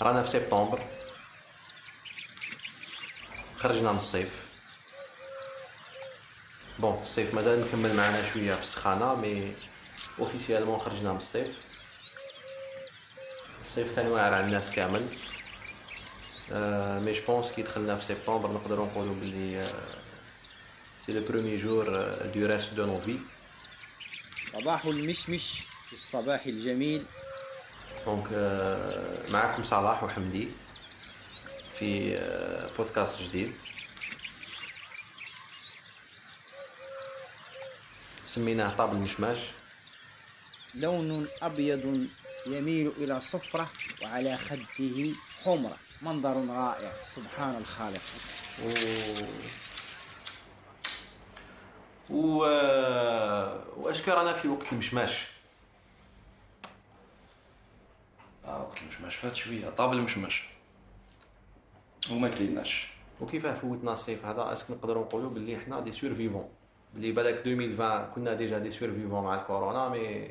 رانا في سبتمبر خرجنا من الصيف بون الصيف مازال مكمل معنا شوية في السخانه mais officiellement خرجنا من الصيف الصيف كان واعر على الناس كامل mais je كي دخلنا في سبتمبر نقدروا نقولوا بلي c'est le premier jour du reste de nos vies صباح المشمش في الصباح الجميل دونك معكم صلاح وحمدي في بودكاست جديد. سميناه طاب المشماش. لون أبيض يميل إلى صفرة وعلى خده حمرة. منظر رائع. سبحان الخالق. و... و... واشكي رانا في وقت المشماش آه وقت المشماش فات شوية طاب المشماش وما كليناش وكيفاه فوتنا الصيف هذا est-ce que نقدروا نقولوا باللي حنا des survivants باللي بالك 2020 كنا déjà des survivants مع الكورونا مي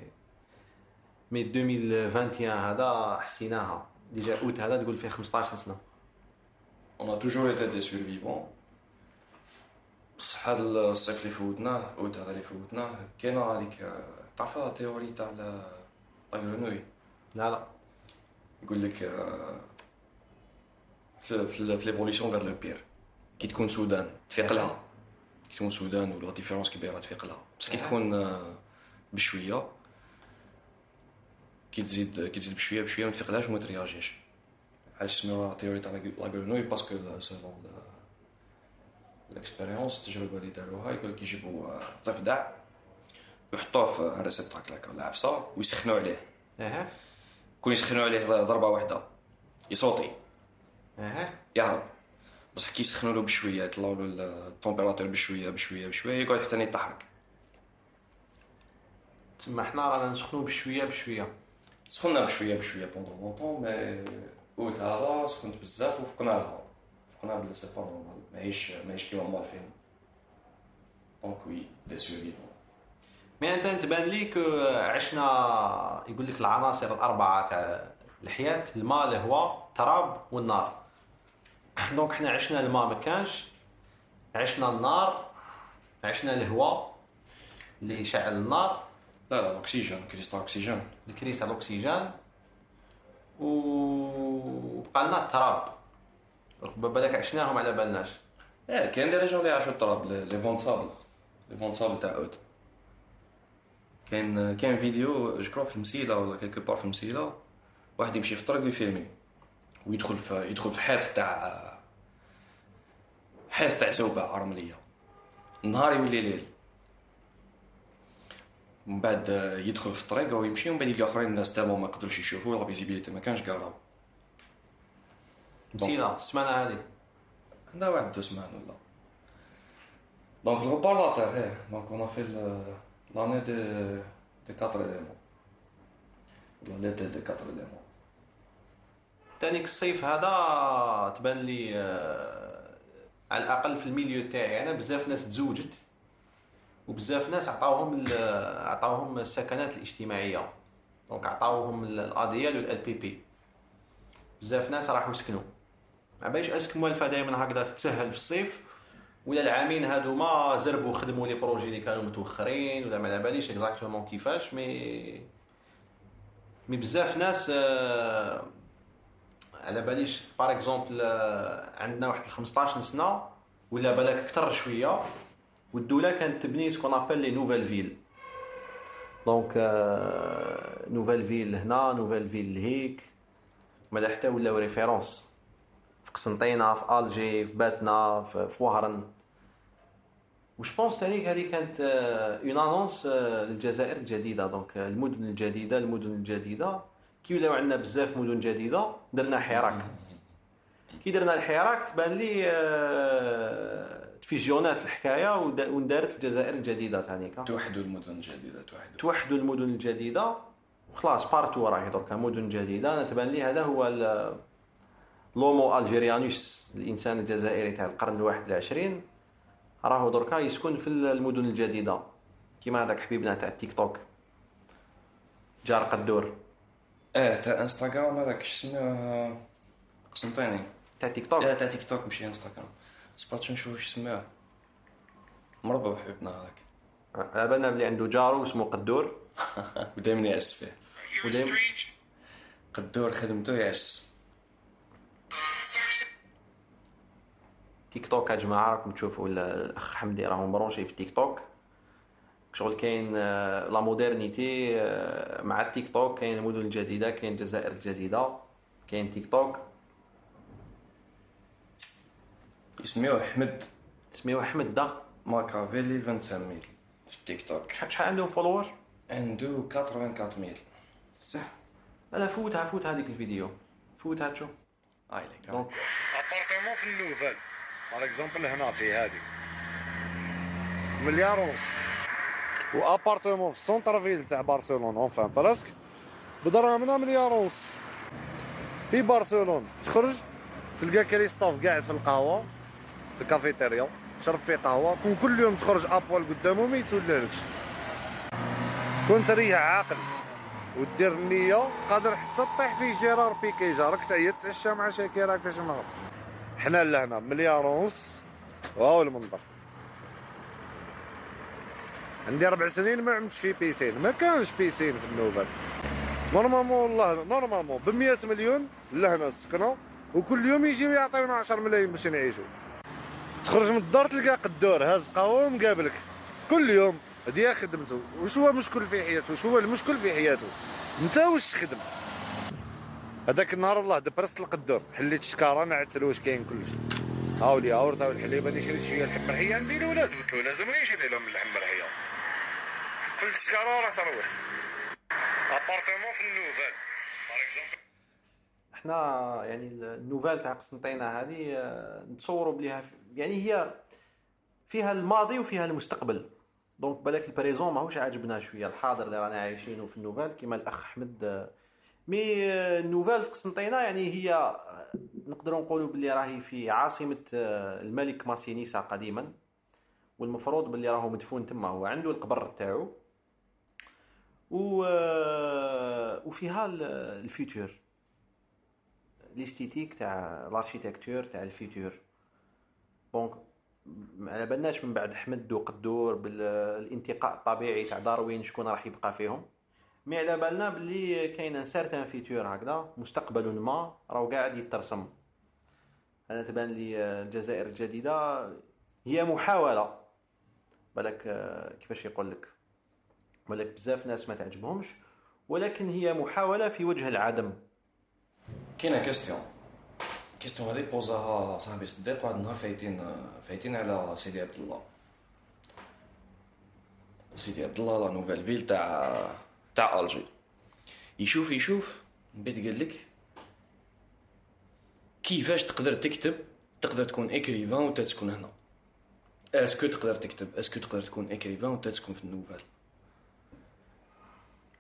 مي 2021 هذا حسيناها déjà août هذا تقول فيه 15 سنه on a toujours été des survivants بصح هذا الصيف اللي فوتناه اوت هذا اللي فوتناه كاينة هذيك تعرف la théorie تاع la la يقول لك في في l'évolution غير لو بير. كي تكون soudain تفيق لها. كي تكون soudain ولا différence كبيرة تفيق لها. بصح كي تكون بشوية كي تزيد كي تزيد بشوية بشوية ما تفيقلهاش وما تréagis ش. علاش سميوها théorie تاع la grenouille parce que selon ال expérience التجربه اللي داروها يقول لك يجيبوا ضفدع يحطوه في un réceptacle هكا ولا عفسه ويسخنوا عليه كون يسخنوا عليه ضربة واحدة. ي sauter. أها. يهرب. بصح كي يسخنوا له بشوية يطلعوا له ال température بشوية بشوية بشوية يقعد حتى يتحرك. تما حنا رانا نسخنو بشوية بشوية. سخنا بشوية بشوية pendant longtemps mais اوت هذا سخنت بزاف وفقنا لها فقنا بلا c'est pas normal ماهيش ماهيش كيما موالفين donc oui des survivants mais أنت؟ تبان لي que عشنا يقول لك العناصر الأربعة تاع الحياة الماء الهواء التراب والنار. donc حنا عشنا الماء ما كانش عشنا النار عشنا الهواء اللي يشعل النار. لا لا الأكسجين كريستال أكسجين. الكريستال الاكسجين وبقى لنا التراب. بالك عشناهم على بالناش إيه كاين des régions اللي عاشوا التراب les vents sable les vents sable تاع أوت. كاين كاين vidéo je في المسيلة ولا quelque part في المسيلة واحد يمشي في الطريق وي filmer ويدخل في يدخل في حيط تاع حيط تاع زوبعه رمليه النهار يولي ليل. من بعد يدخل في الطريق ويمشي ومن بعد يلقى آخرين الناس تمام ما يقدروش يشوفوا لا فيزيبيليتي ما كانش كاراو مسينا السمانة هذه. عندها واحد دو سمان ولا. دونك الغباراتور إيه دونك اون في دي دي كاتر اليمون ولا ليتي دي كاتر اليمون تانيك الصيف هذا تبان لي آه، على الأقل في الميليو تاعي أنا بزاف ناس تزوجت وبزاف ناس عطاوهم عطاوهم السكنات الاجتماعية. donc عطاوهم ال AADL وال LPP بزاف ناس راحوا يسكنوا. ما باليش est-ce que موالفه دائما هكذا تتسهل في الصيف ولا العامين هذوما زربوا خدموا les projets اللي كانوا متوخرين ولا ما على باليش exactement كيفاش مي مي بزاف ناس آه، على باليش par exemple آه، عندنا واحد 15 سنة ولا بالك أكثر شوية والدولة كانت تبني سكون ابل لي نوفيل فيل دونك نوفيل فيل هنا نوفيل فيل لهيك مالا حتى ولاو ريفيرونس في قسنطينة في ألجي في باتنا في وهران وش بونس تانيك هذه كانت اون انونس للجزائر الجديدة. دونك المدن الجديدة المدن الجديدة. كي ولاو عندنا بزاف مدن جديدة درنا حراك كي درنا الحراك تبان لي ت fusionnات الحكاية وندارت الجزائر الجديدة ثاني توحدوا المدن الجديدة توحدوا. توحدوا المدن الجديدة. وخلاص partout راهي. دركا مدن جديدة. أنا تبان لي هذا هو l'Homo algerianus الإنسان الجزائري تاع القرن الواحد والعشرين راهو دركا يسكن في المدن الجديدة كيما هذاك حبيبنا تاع التيك توك. جار قدور. آه تاع إنستغرام هذاك شنو قسنطيني تاع تيك توك؟ لا تاع تيك توك ماشي إنستغرام. سبات نشوف واش مربى بحبنا هذاك. على بالنا بلي عنده جارو اسمه قدور. ودائما يعس فيه. ودايما قدور خدمته يعس. تيك توك يا جماعة راكم تشوفوا ال- الأخ حمدي راه مبرونشي في تيك توك شغل كاين آه، la modernité آه، مع التيك توك كاين المدن الجديده كاين الجزائر الجديدة كاين تيك توك يسميوه أحمد. سميوه أحمد دا. ماكافيلي 25000 في التيك توك شحال شحال عندهم followers عنده 84000 صح. أنا فوتها فوت هذيك الفيديو. فوتها تشوف هاي donc appartement في ال nouvelle. par exemple هنا في هذه. مليار ونص. و appartement في ال centre-ville تاع برشلونه enfin presque بدراهمنا مليار ونص. في برشلونه تخرج تلقى كريستوف قاعد في القهوة في الكافيتيريا تشرب فيه قهوة كون كل يوم تخرج أبوال قدامه ما يتولالكش كون تريح عاقل. ودير النية قادر حتى تطيح فيه جيرار بيكي جارك تعيط تعشى مع شاكيرا هكا شي نهار حنا لهنا مليار ونص. واو المنظر. عندي ربع سنين ما عمتش في piscine ما كانش piscine في النوفال normalement والله normalement ب 100 مليون لهنا السكنة. وكل يوم يجيو يعطيونا 10 ملايين باش نعيشوا تخرج من الدار تلقى قدور هاز قهوه ومقابلك كل يوم هي خدمته. واش هو مشكل في حياته؟ واش هو المشكل في حياته؟ انت واش تخدم هذاك النهار والله دبرست القدور حليت الشكارة نعت واش كاين كلشي. هاولي عورت هاول الحليب هاني شريت شوية لحم مرحية. عندي الولاد قلت له لازم نشري لهم اللحم مرحية. قلت الشكارة ورحت روحت appartement في النوفال. إحنا يعني النوفال تاع قسنطينة هذه آه، نتصوروا بليها يعني هي فيها الماضي وفيها المستقبل. donc بالك ال présent ماهوش عاجبنا شوية. الحاضر اللي رانا عايشينه في النوفال كيما الأخ أحمد آه، mais آه، النوفال في قسنطينة يعني هي آه، نقدروا نقولوا باللي راهي في عاصمة آه، الملك ماسينيسا قديما والمفروض باللي راهو مدفون تما هو عنده القبر تاعو. و وفيها ال- ال futur l'esthétique تاع ال architecture تاع ال futur. donc على بالناش من بعد حمد وقدور بالانتقاء الطبيعي تاع داروين شكون راح يبقى فيهم. mais على بالنا باللي كاين un certain futur هكذا مستقبل ما راهو قاعد يترسم. أنا تبان لي الجزائر الجديدة هي محاولة. بالك آه، كيفاش يقول لك؟ بالك بزاف ناس ما تعجبهمش ولكن هي محاولة في وجه العدم. كاينة question question هذه posa ها صاحبي صديق واحد النهار فايتين فايتين على سيدي عبد الله. سيدي عبد الله la nouvelle ville تاع تاع الجي يشوف يشوف من بعد قال لك كيفاش تقدر تكتب تقدر تكون écrivain وانت تسكن هنا est-ce que تقدر تكتب est-ce que تقدر تكون écrivain وانت تسكن في النوفال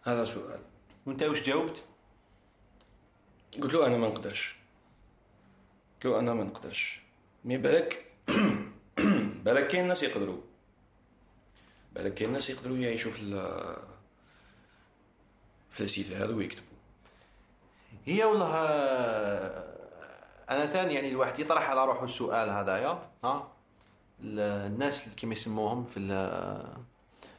هذا سؤال وانت واش جاوبت قلت له أنا ما نقدرش قلت له أنا ما نقدرش mais بالك بالك كاين ناس يقدروا بالك كاين ناس يقدروا يعيشوا في ال cité هذا ويكتبوا. هي والله آه، أنا تاني يعني الواحد يطرح على روحه السؤال هذايا ها؟ ال- الناس اللي كيما يسموهم في ال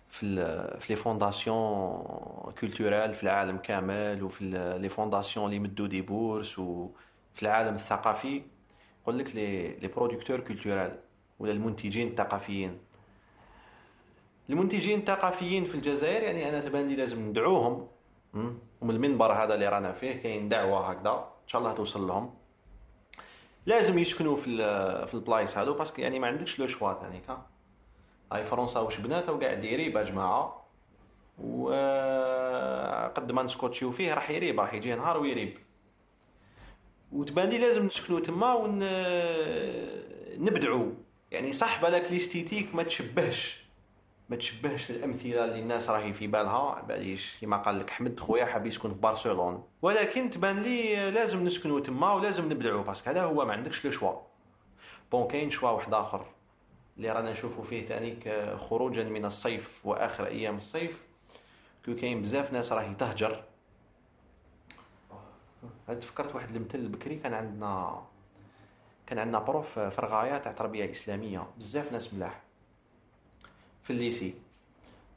في ال في les fondations culturelles في العالم كامل وفي les fondations اللي يمدوا des bourses وفي العالم الثقافي يقول لك les les producteurs culturels ولا المنتجين الثقافيين. المنتجين الثقافيين في الجزائر يعني أنا تبان لي لازم ندعوهم. ومن المنبر هذا اللي رانا فيه كاين دعوة هكذا. إن شاء الله توصل لهم. لازم يسكنوا في في البلايص هذو parce que يعني ما عندكش le choix تانيك. هاي فرنسا واش بنات وقاعد يريب يا جماعة. و قد ما نسكوتشيو فيه راح يريب راح يجي نهار ويريب. وتبان لي لازم نسكنوا تما ون نبدعوا يعني صح بالك l'esthétique ما تشبهش. ما تشبهش الأمثلة اللي الناس راهي في بالها. باليش كيما قال لك احمد خويا حاب يسكن في برشلونه ولكن تبان لي لازم نسكنوا تما ولازم نبدعوا parce que هذا هو ما عندكش le choix. bon كاين choix واحد آخر اللي رانا نشوفوا فيه تانيك خروجا من الصيف وآخر أيام الصيف. que كاين بزاف ناس راهي تهجر. هاد تفكرت واحد المثل بكري؟ كان عندنا كان عندنا prof في رغايه تاع تربية إسلامية. بزاف ناس ملاح. في ال lycée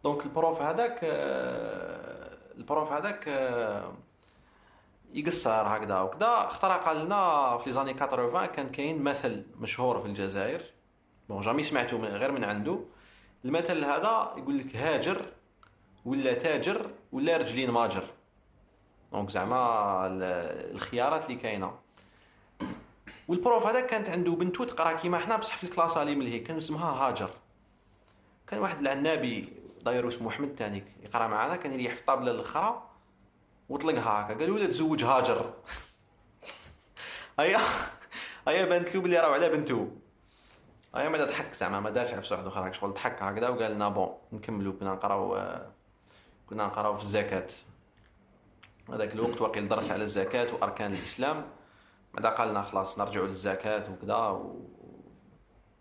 donc ال prof هذاك آه، ال prof هذاك آه، يقصر هكذا وكذا. اخترق لنا في les années 80 كان كاين مثل مشهور في الجزائر. bon jamais سمعته غير من عنده. المثل هذا يقول لك هاجر ولا تاجر ولا رجلين ماجر. donc زعما ال- الخيارات اللي كاينة. وال prof هذا كانت عنده بنتو تقرا كيما حنا بصح في ال classe اللي ملهي كان اسمها هاجر. كان واحد العنابي داير اسمه محمد تانيك يقرأ معنا كان يريح في الطابلة الأخرى وطلقها هكا. قالوا له تزوج هاجر. هيا هيا بانت له بلي راهو على بنتو هيا ما ضحك زعما ما دارش عفسة واحد اخر شغل ضحك هكذا وقال لنا bon نكملوا. كنا نقراو كنا نقراو في الزكاة. هذاك الوقت واقيل درس على الزكاة وأركان الإسلام. بعدا قال لنا خلاص نرجعوا للزكاة وكذا و...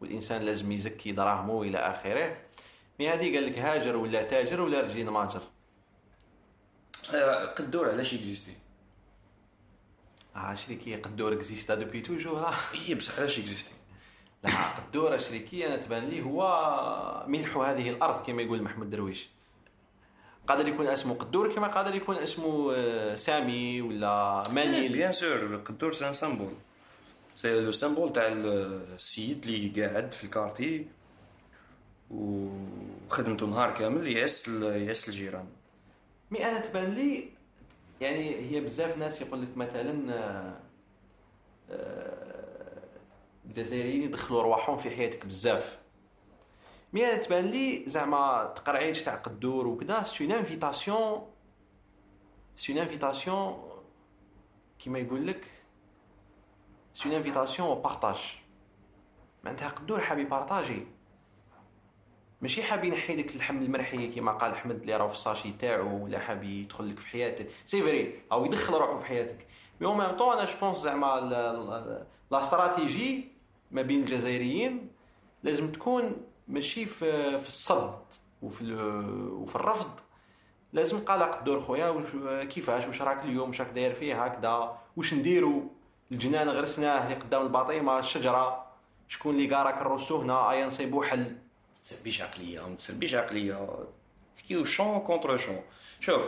والإنسان لازم يزكي دراهمه والى آخره. mais هذه قال لك هاجر ولا تاجر ولا رجلين ماجر؟ آه، قدور علاش existe. آه شريكي قدور existe depuis toujours et بصح علاش existe. لا قدور شريكي أنا تبان لي هو ملح هذه الأرض كما يقول محمود درويش. قادر يكون اسمه قدور كما قادر يكون اسمه آه، سامي ولا مانيل. bien sûr القدور c'est un symbole. c'est le symbole تاع السيد اللي قاعد في ال quartier. وخدمته نهار كامل يعس ال- يعس الجيران. mais أنا تبان لي يعني هي بزاف ناس يقول لك مثلا آه، آه، الجزائريين يدخلوا رواحهم في حياتك بزاف. mais أنا تبان لي زعما تقرعيج تاع قدور وكذا c'est invitation c'est invitation كيما يقول لك c'est invitation au partage معناتها قدور حاب ي partager ماشي حاب ينحي لك اللحم المرحي كيما قال أحمد اللي راهو في ال sachet تاعو ولا حاب يدخل لك في حياتك. c'est vrai أو يدخل روحه في حياتك. مي أو ميم طون أنا je زعما لا استراتيجي ما بين الجزائريين لازم تكون ماشي في في الصد وفي وفي الرفض. لازم قلق الدور خويا كيفاش؟ واش راك اليوم؟ واش راك داير فيه؟ هكذا. واش نديرو؟ الجنان غرسناه اللي قدام الباطيمة الشجرة. شكون اللي قارا كروسو هنا؟ أيا نصيبو حل. تسبيش عقليه ما تسبيش عقليه حكيو شون كونتر شون شوف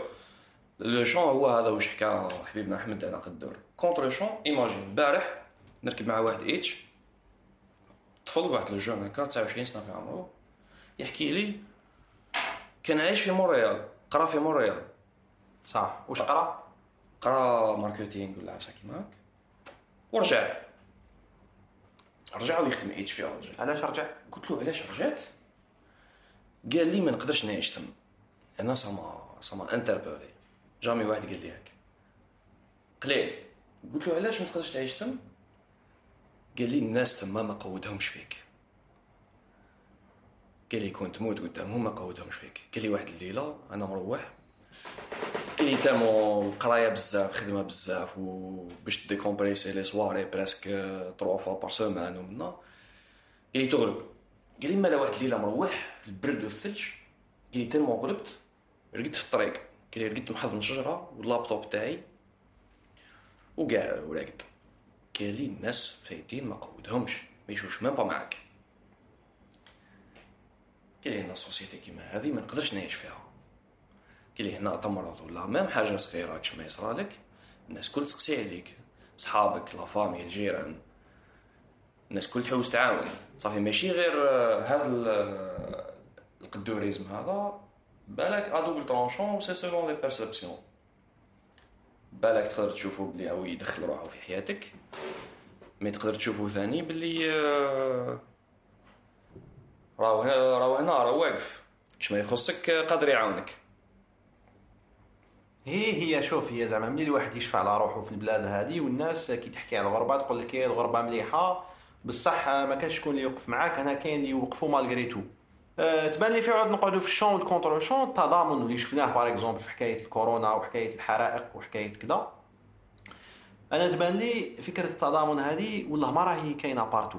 لو شون هو هذا واش حكى حبيبنا احمد على قدور كونتر شون ايماجين البارح نركب مع واحد اتش طفل واحد le jeune هكا 29 سنه في عمره يحكي لي كان عايش في مونريال قرا في مونريال صح واش قرا قرا marketing ولا عفسه كيما هاك ورجع رجع ويخدم اتش في الجي علاش رجع قلت له علاش رجعت قال لي ما نقدرش نعيش تما أنا ça m'a ça m'a interpellé jamais واحد قال لي هيك. قليل. قلت له علاش ما تقدرش تعيش تما قال لي الناس تما ما قودهمش فيك. قال لي كون تموت قدامهم ما قودهمش فيك. قال لي واحد الليلة أنا مروح. قال لي tellement القرايه بزاف خدمة بزاف وباش décompresser les soirées presque trois fois par semaine ومنا. قال لي تغلب قال لي مالا واحد الليلة مروح في البرد والثلج. قال لي tellement غلبت رقدت في الطريق. قال لي رقدت محضن شجره واللابتوب تاعي وكاع وراقد قال لي الناس فايتين ما قودهمش. ما يشوفش même pas معاك. قال لي هنا société كيما هذه ما نقدرش نعيش فيها. قال لي هنا تمرض ولا même حاجة صغيرة كش ما يصرالك. الناس كل تسقسي عليك. صحابك la famille الجيران الناس كل تحوس تعاون. صافي ماشي غير آه، هذا ال- آه، ال Kaddourisme هذا. بالك à double tranchant c'est selon les perceptions بالك تقدر تشوفه بلي هو يدخل روحه في حياتك. mais تقدر تشوفه ثاني بلي آه، راهو هنا راهو هنا راهو واقف. كش ما يخصك آه، قادر يعاونك. هي هي شوف هي زعما ملي الواحد يشفع على روحه في البلاد هذه والناس كي تحكي على الغربة تقول لك إيه الغربة مليحة. بصح ما كانش شكون اللي يوقف معاك أنا كاين اللي يوقفوا malgré tout أه تبان لي في عود نقعدوا في ال champ وال contre champ التضامن اللي شفناه par exemple في حكاية الكورونا وحكايه الحرائق وحكايه كذا أنا تبان لي فكرة التضامن هذه والله ما راهي كاينة partout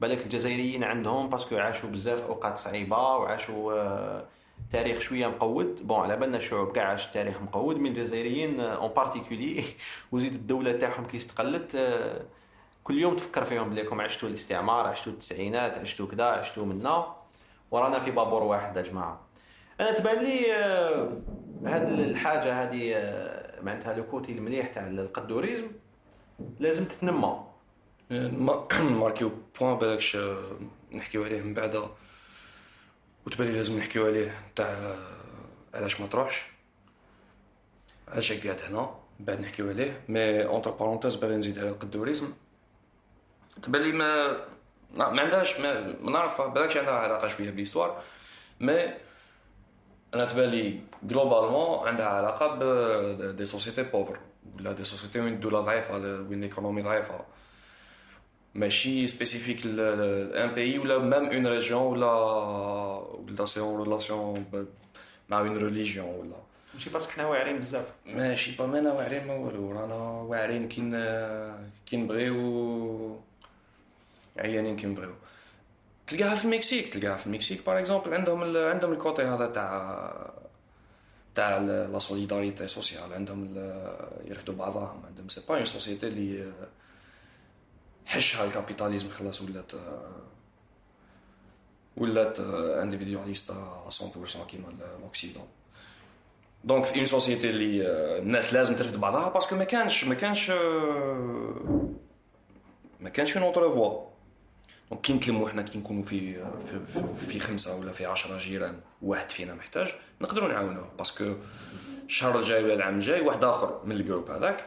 بالك الجزائريين عندهم parce que عاشوا بزاف أوقات صعيبة وعاشوا آه، تاريخ شوية مقود. bon على بالنا الشعوب كاع عاش التاريخ مقود. من الجزائريين en particulier وزيد الدولة تاعهم كي استقلت آه، كل يوم تفكر فيهم بليكم عشتوا الاستعمار عشتوا التسعينات عشتوا كذا عشتوا منا ورانا في بابور واحد يا جماعة. أنا تبان لي آه، هاد الحاجة هذه آه، معناتها le côté المليح تاع ال Kaddourisme. لازم تتنمى. ما- ماركيو point بالكش نحكيو عليه من بعد. وتبان لي لازم نحكيو عليه تاع علاش ما تروحش. علاش قاعد هنا؟ بعد نحكيو عليه. mais entre parenthèses باغي نزيد على ال Kaddourisme. تبان لي ما ما عندهاش ما, ما نعرف بالكش عندها علاقه شوية ب l'histoire mais أنا تبان لي globalement عندها علاقه ب des sociétés pauvres ولا des sociétés وين الدولة ضعيفه وين l'économie ضعيفه ماشي spécifique à un pays ولا même une région ولا ولا c'est en relation مع une religion ولا ماشي parce que حنا واعرين بزاف ماشي با مانا واعرين ما والو رانا واعرين كي كي نبغيو عيانين كي نبغيو تلقاها في المكسيك تلقاها في المكسيك par exemple عندهم ال... عندهم ال côté هذا تاع تاع la solidarité sociale. عندهم يرفدوا بعضهم. عندهم c'est pas une société اللي حشها ال capitalisme خلاص ولات ولات individualiste 100% كيما l'Occident donc في une société اللي الناس لازم ترفد بعضها parce que ما كانش ما كانش ما كانش une autre fois كي نتلموا حنا كي نكونوا في في, في, خمسة ولا في عشرة جيران واحد فينا محتاج نقدروا نعاونوه. parce que الشهر الجاي ولا العام الجاي واحد آخر من ال groupe هذاك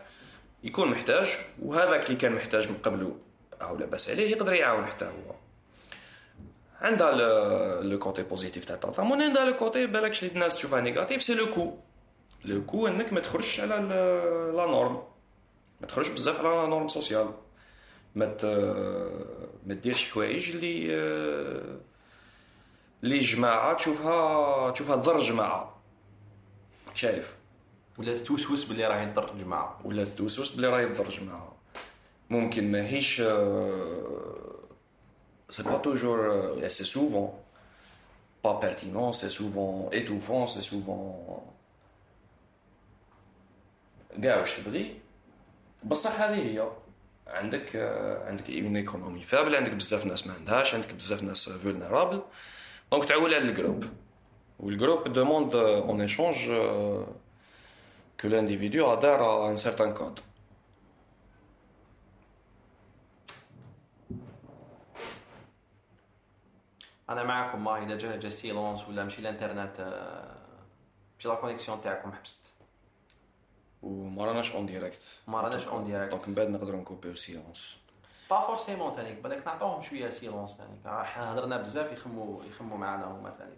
يكون محتاج وهذاك اللي كان محتاج من قبله أو لاباس عليه يقدر يعاون حتى هو. عندها le côté positif تاع التضامن عندها le côté بالكش اللي الناس تشوفها négatif c'est le cô- le cô- إنك ما تخرجش على la norme ما تخرجش بزاف على la norme sociale ما. ما ديرش حوايج اللي اللي جماعة تشوفها تشوفها ضر جماعة. شايف؟ ولا توسوس باللي راه يضر الجماعه ولا توسوس بلي راه يضر جماعة. ممكن ماهيش c'est pas toujours c'est souvent pas pertinent c'est souvent étouffant c'est souvent كاع واش تبغي بصح هذه هي. عندك آه، عندك une économie faible عندك بزاف ناس ما عندهاش عندك بزاف ناس vulnérables donc تعول على ال groupe وال groupe demande en échange que l'individu adhère à un code. أنا معكم ما إذا جا جا silence ولا مشي الانترنت آه، مشي la connexion تاعكم حبست. وما راناش en direct ما راناش en direct donc من بعد نقدروا نكوبيو silence pas forcément تانيك بالك نعطوهم شوية silence تانيك راه حنا هضرنا بزاف يخموا يخموا معنا هما تانيك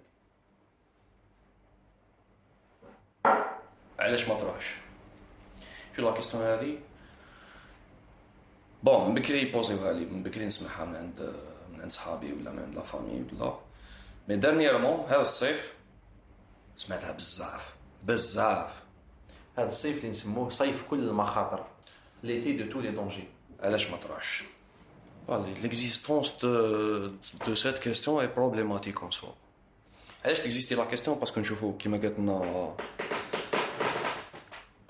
علاش ما تروحش شو la question هذه bon من بكري يبوزيوها لي من بكري نسمعها من عند من عند صحابي ولا من عند la famille ولا mais dernièrement هذا الصيف سمعتها بزاف بزاف هذا الصيف اللي نسموه صيف كل المخاطر l'été de tous les dangers علاش ما تروحش Allez, l'existence de, de cette question est problématique en soi. علاش تكزيستي la question parce que نشوفو كيما قالت لنا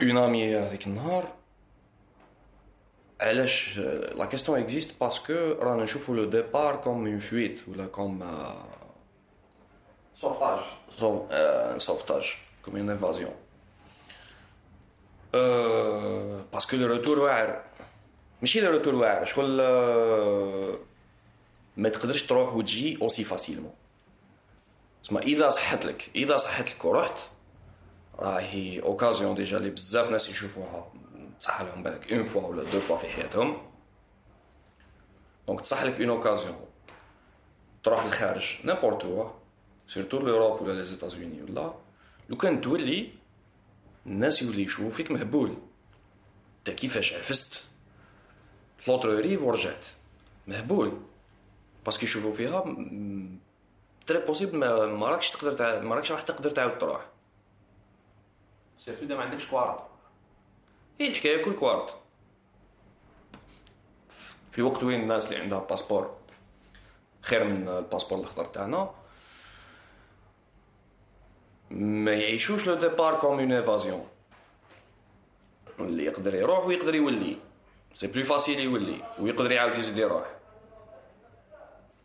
un ami هذيك النهار علاش la question existe parce que رانا نشوفو le départ comme une fuite ولا comme sauvetage sauvetage comme un parce que le retour واعر. ماشي le retour واعر. شغل آه، ما تقدرش تروح وتجي aussi facilement تسمى إذا صحت لك إذا صحت لك ورحت راهي occasion déjà اللي بزاف ناس يشوفوها. تصح لهم بالك une fois ولا deux fois في حياتهم. donc تصح لك une occasion تروح للخارج n'importe où surtout l'Europe ولا les États-Unis ولا. لو كان تولي الناس يولي يشوفوا فيك مهبول. انت كيفاش عفست؟ l'autre rive ورجعت مهبول. parce que يشوفوا فيها très possible ما راكش تقدر تع... ما راكش راح تقدر تعاود تروح. surtout إذا ما عندكش كوارط هي الحكاية كل كوارت في وقت وين الناس اللي عندها باسبور خير من الباسبور الاخضر تاعنا ما يعيشوش le départ comme une évasion. اللي يقدر يروح ويقدر يولي. c'est plus facile يولي ويقدر يعاود يزيد يروح.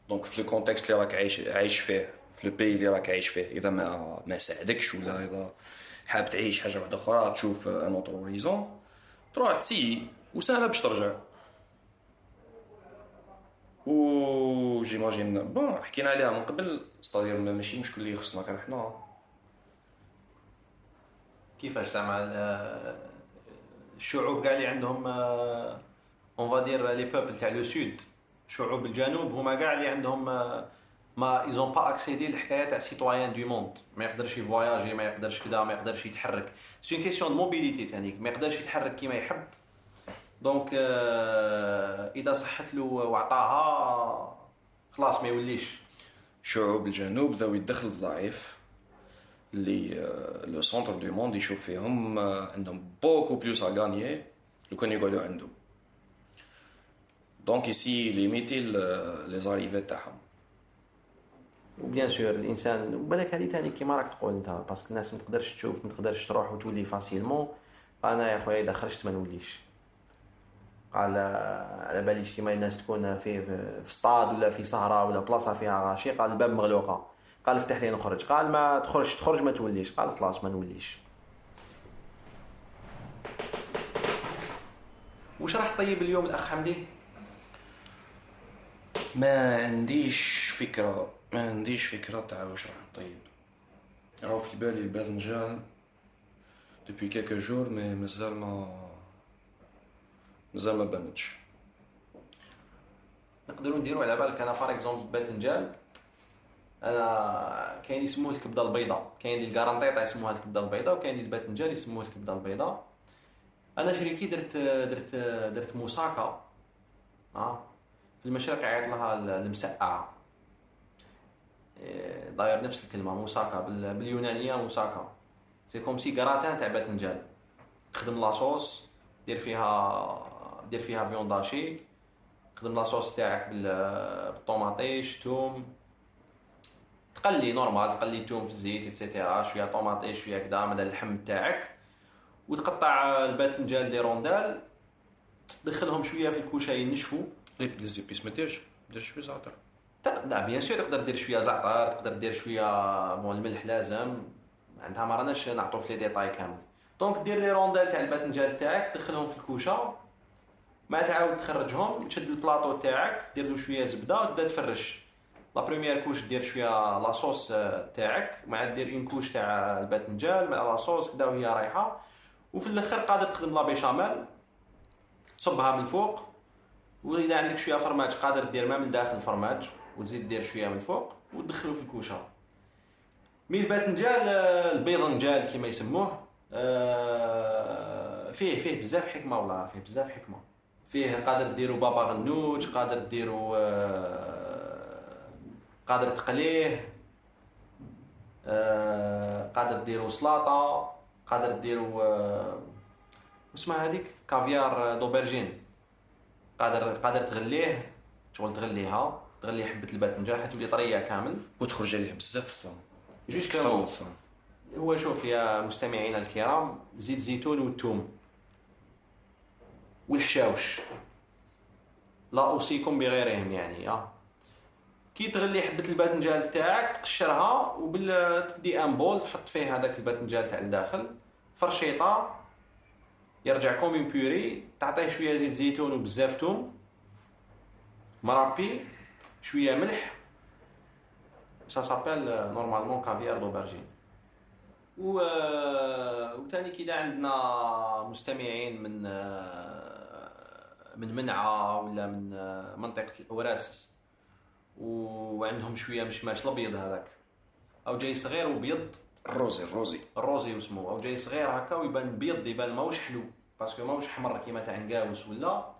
donc في ال contexte اللي راك عايش عايش فيه في ال pays اللي راك عايش فيه إذا ما ما ساعدكش ولا إذا حاب تعيش حاجة واحدة أخرى تشوف un autre horizon تروح تسي وسهلة باش ترجع. و j'imagine bon حكينا عليها من قبل c'est-à-dire ماشي مشكل اللي خصنا كان حنا. كيفاش زعما آه، الشعوب كاع اللي عندهم on va dire les peuples تاع le sud. شعوب الجنوب هما كاع اللي عندهم آه، mais ils ont pas accédé للحكاية تاع citoyen du monde ما يقدرش يفواياجي ما يقدرش كذا ما يقدرش يتحرك. c'est question de mobilité تانيك. ما يقدرش يتحرك كيما يحب. donc آه، إذا صحت له وعطاها خلاص ما يوليش. شعوب الجنوب ذوي الدخل الضعيف. اللي le centre du monde يشوف فيهم آه، عندهم beaucoup plus à gagner لو كان يقعدوا عنده donc يسي limiter les arrivées تاعهم و bien sûr الانسان وبالك هذه ثاني كيما راك تقول انت parce que الناس ما تقدرش تشوف ما تقدرش تروح وتولي facilement أنا يا خويا اذا خرجت ما نوليش قال على باليش كيما الناس تكون في في ستاد ولا في سهره ولا بلاصه فيها غاشي قال الباب مغلوقه قال فتح لي نخرج قال ما تخرج تخرج ما توليش. قال خلاص ما نوليش. وش راح طيب اليوم الأخ حمدي؟ ما عنديش فكرة ما عنديش فكرة تاع واش راح نطيب راهو في بالي الباذنجان دوبوي كيلكو جور مي مازال ما مازال ما بانتش. نقدروا نديروا على بالك أنا par exemple باذنجان أنا كاين يسموه الكبده البيضاء. كاين اللي الكارانطيطة يسموها الكبده البيضاء وكاين اللي الباذنجان يسموه الكبده البيضاء. أنا شريكي درت درت درت موساكا. آه. في المشرق يعيط لها المسقعة. إيه، داير نفس الكلمة موساكا. باليونانية موساكا. c'est comme si gratin تاع باذنجان. تخدم la sauce دير فيها دير فيها viande hachée تخدم la sauce تاعك بالطوماطيش توم. تقلي normal تقلي توم في الزيت et cetera شوية طوماطيش شوية كدا مدى اللحم تاعك وتقطع الباذنجان des rondelles تدخلهم شوية في الكوشة ينشفوا. les épices ما ديرش دير شوية زعتر. là bien sûr تقدر دير شوية زعتر تقدر دير شوية bon الملح لازم. عندها ما راناش نعطو في les détails كامل. donc دير les rondelles تاع الباذنجان تاعك تدخلهم في الكوشة. ما تعاود تخرجهم تشد البلاطو تاعك دير له شوية زبدة وتبدا تفرش. la première couche دير شوية la sauce تاعك مع دير une couche تاع الباذنجان مع la sauce كدا وهي رايحه وفي الآخر قادر تخدم la béchamel تصبها من الفوق واذا عندك شوية فرماج قادر دير ما من داخل الفرماج وتزيد دير شوية من الفوق وتدخلو في الكوشه mais الباذنجان البيضنجال كما يسموه فيه فيه بزاف حكمه والله فيه بزاف حكمه فيه قادر ديروا بابا غنوج قادر ديروا آه، قادر تقليه آه، قادر ديروا سلاطة قادر ديروا اسمها هذيك؟ caviar d'aubergines. قادر قادر تغليه شغل تغليها تغلي حبة الباذنجان حتولي طرية كامل. وتخرج عليه بزاف justement هو شوف يا مستمعينا الكرام زيت زيتون والثوم. والحشاوش. لا أوصيكم بغيرهم يعني آه. كي تغلي حبه الباذنجان تاعك تقشرها وبال تدي un bol تحط فيه هذاك الباذنجان تاع الداخل. فرشيطة يرجع comme purée تعطيه شوية زيت زيتون وبزاف توم. مرابي شوية ملح. ça s'appelle normalement caviar d'aubergines و وثاني كي عندنا مستمعين من من منعة ولا من منطقة الاوراسس وعندهم شوية مشماش الأبيض هذاك. أو جاي صغير وبيض. ال rosé ال rosé ال rosé وسمو أو جاي صغير هكا ويبان بيض يبان ماهوش حلو. parce que ماهوش حمر كيما تاع نقاوس ولا.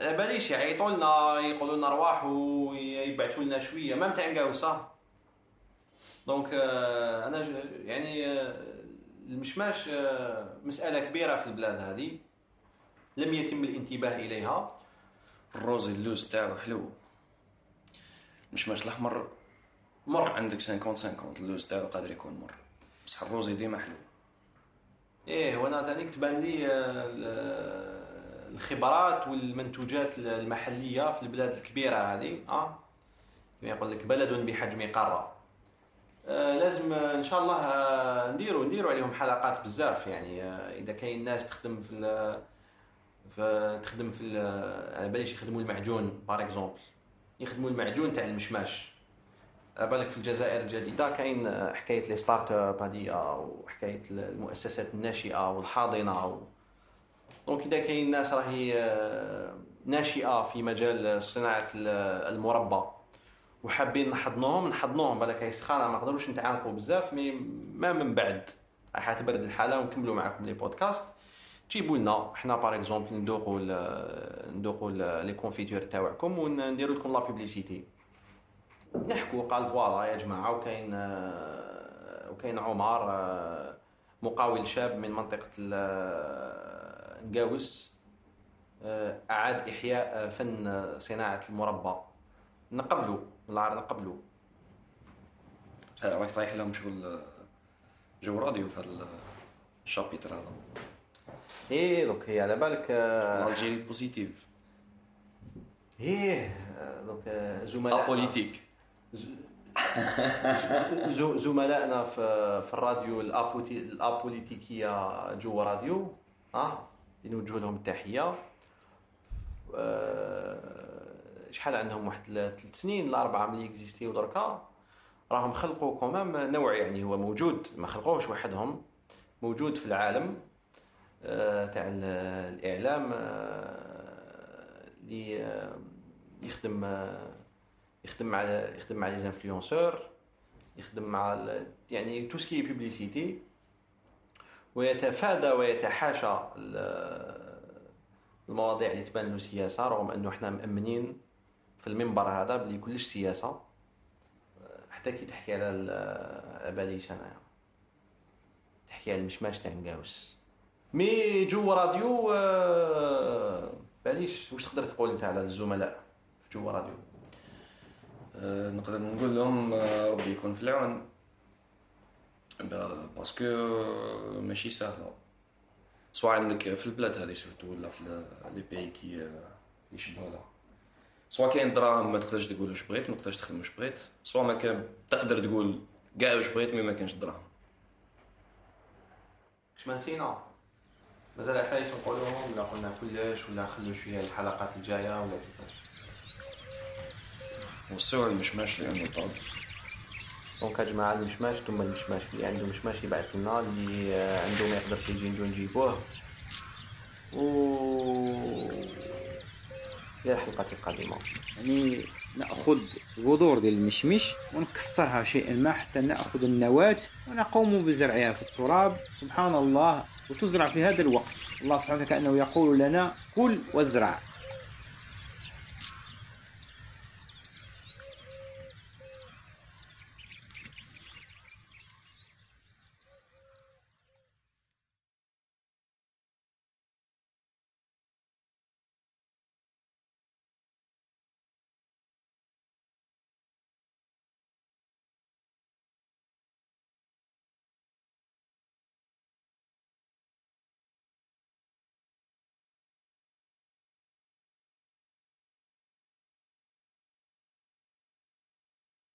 على باليش يعيطوا لنا يقولوا لنا ارواح ويبعثوا لنا شوية. ما تاع نقاوسة. donc euh, أنا يعني المشماش euh, مسألة كبيرة في البلاد هذه. لم يتم الانتباه إليها. ال rosé اللوز تاعو حلو. المشماش الأحمر مر عندك 50 50 اللوز تاعو قادر يكون مر. بصح الروزي ديما حلو. إيه وأنا تاني تبان لي آه، ال- الخبرات والمنتوجات المحلية في البلاد الكبيرة هذه. آه. كما يقول لك بلد بحجم قارة. آه، لازم آه، إن شاء الله آه، نديروا نديروا عليهم حلقات بزاف يعني. آه، إذا كاين ناس تخدم في تخدم في على باليش يخدموا المعجون par exemple يخدموا المعجون تاع المشماش. بالك في الجزائر الجديدة كاين آه، حكاية les start-up هذه وحكاية المؤسسات الناشئة والحاضنة و... donc إذا كاين ناس راهي آه، ناشئة في مجال صناعة ال- المربى وحابين نحضنوهم نحضنوهم. بالك هاي سخانه ما نقدروش نتعانقوا بزاف mais ما من بعد. راح تبرد الحالة ونكملوا معكم les podcasts. جيبوا لنا حنا par exemple ندوقوا ندوقوا les confitures تاعكم ونديروا لكم la publicité نحكوا قال voilà يا جماعة وكاين وكاين عمر مقاول شاب من منطقه نقاوس اعاد احياء فن صناعه المربى نقبلوا والله نقبلوا طايح لهم شغل جو راديو في الشابيتر هذا إيه دوك هي على بالك آه، الجيري بوزيتيف إيه آه، دوك آه، زملاء. ابوليتيك زملائنا في في الراديو الأبوليتيكية جوا راديو آه نوجه لهم التحية. شحال عندهم؟ واحد ثلاث سنين لا اربعه ملي إكزيستيو دركا. راهم خلقوا quand même نوع يعني هو موجود ما خلقوش وحدهم موجود في العالم. تاع ال- الإعلام آه، اللي آه، يخدم آه، يخدم مع يخدم مع les influenceurs يخدم مع يعني tout ce qui est publicité ويتفادى ويتحاشى ال- المواضيع اللي تبان له سياسه رغم أنه إحنا مأمنين في المنبر هذا بلي كلش سياسة. حتى كي تحكي على ال- على باليش أنا تحكي على المشماش تاع نقاوس. mais جوا راديو آه، باليش واش تقدر تقول أنت على الزملاء في جوا راديو؟ آه، نقدر نقول لهم آه، ربي يكون في العون. parce que ماشي سهله سواء عندك في البلاد هذه surtout ولا في les pays qui اللي يشبهوا لها سواء كاين دراهم ما تقدرش تقول واش بغيت ما تقدرش تخدم واش بغيت. سواء ما كان تقدر تقول كاع واش بغيت mais ما كانش دراهم. واش ما نسينا مازال عفايس نقولوهم ولا قلنا كلش ولا نخلو شوية الحلقات الجاية ولا كيفاش؟ وسعوا المشماش اللي عنده طاب دونك يا جماعة المشماش ثم المشماش اللي عنده مشماش يبعث لنا اللي عنده ما يقدرش يجي نجو نجيبوه. و إلى الحلقة القادمة. يعني نأخذ البذور ديال المشمش ونكسرها شيئا ما حتى نأخذ النواة ونقوم بزرعها في التراب. سبحان الله وتزرع في هذا الوقت. الله سبحانه وتعالى كأنه يقول لنا كل وازرع.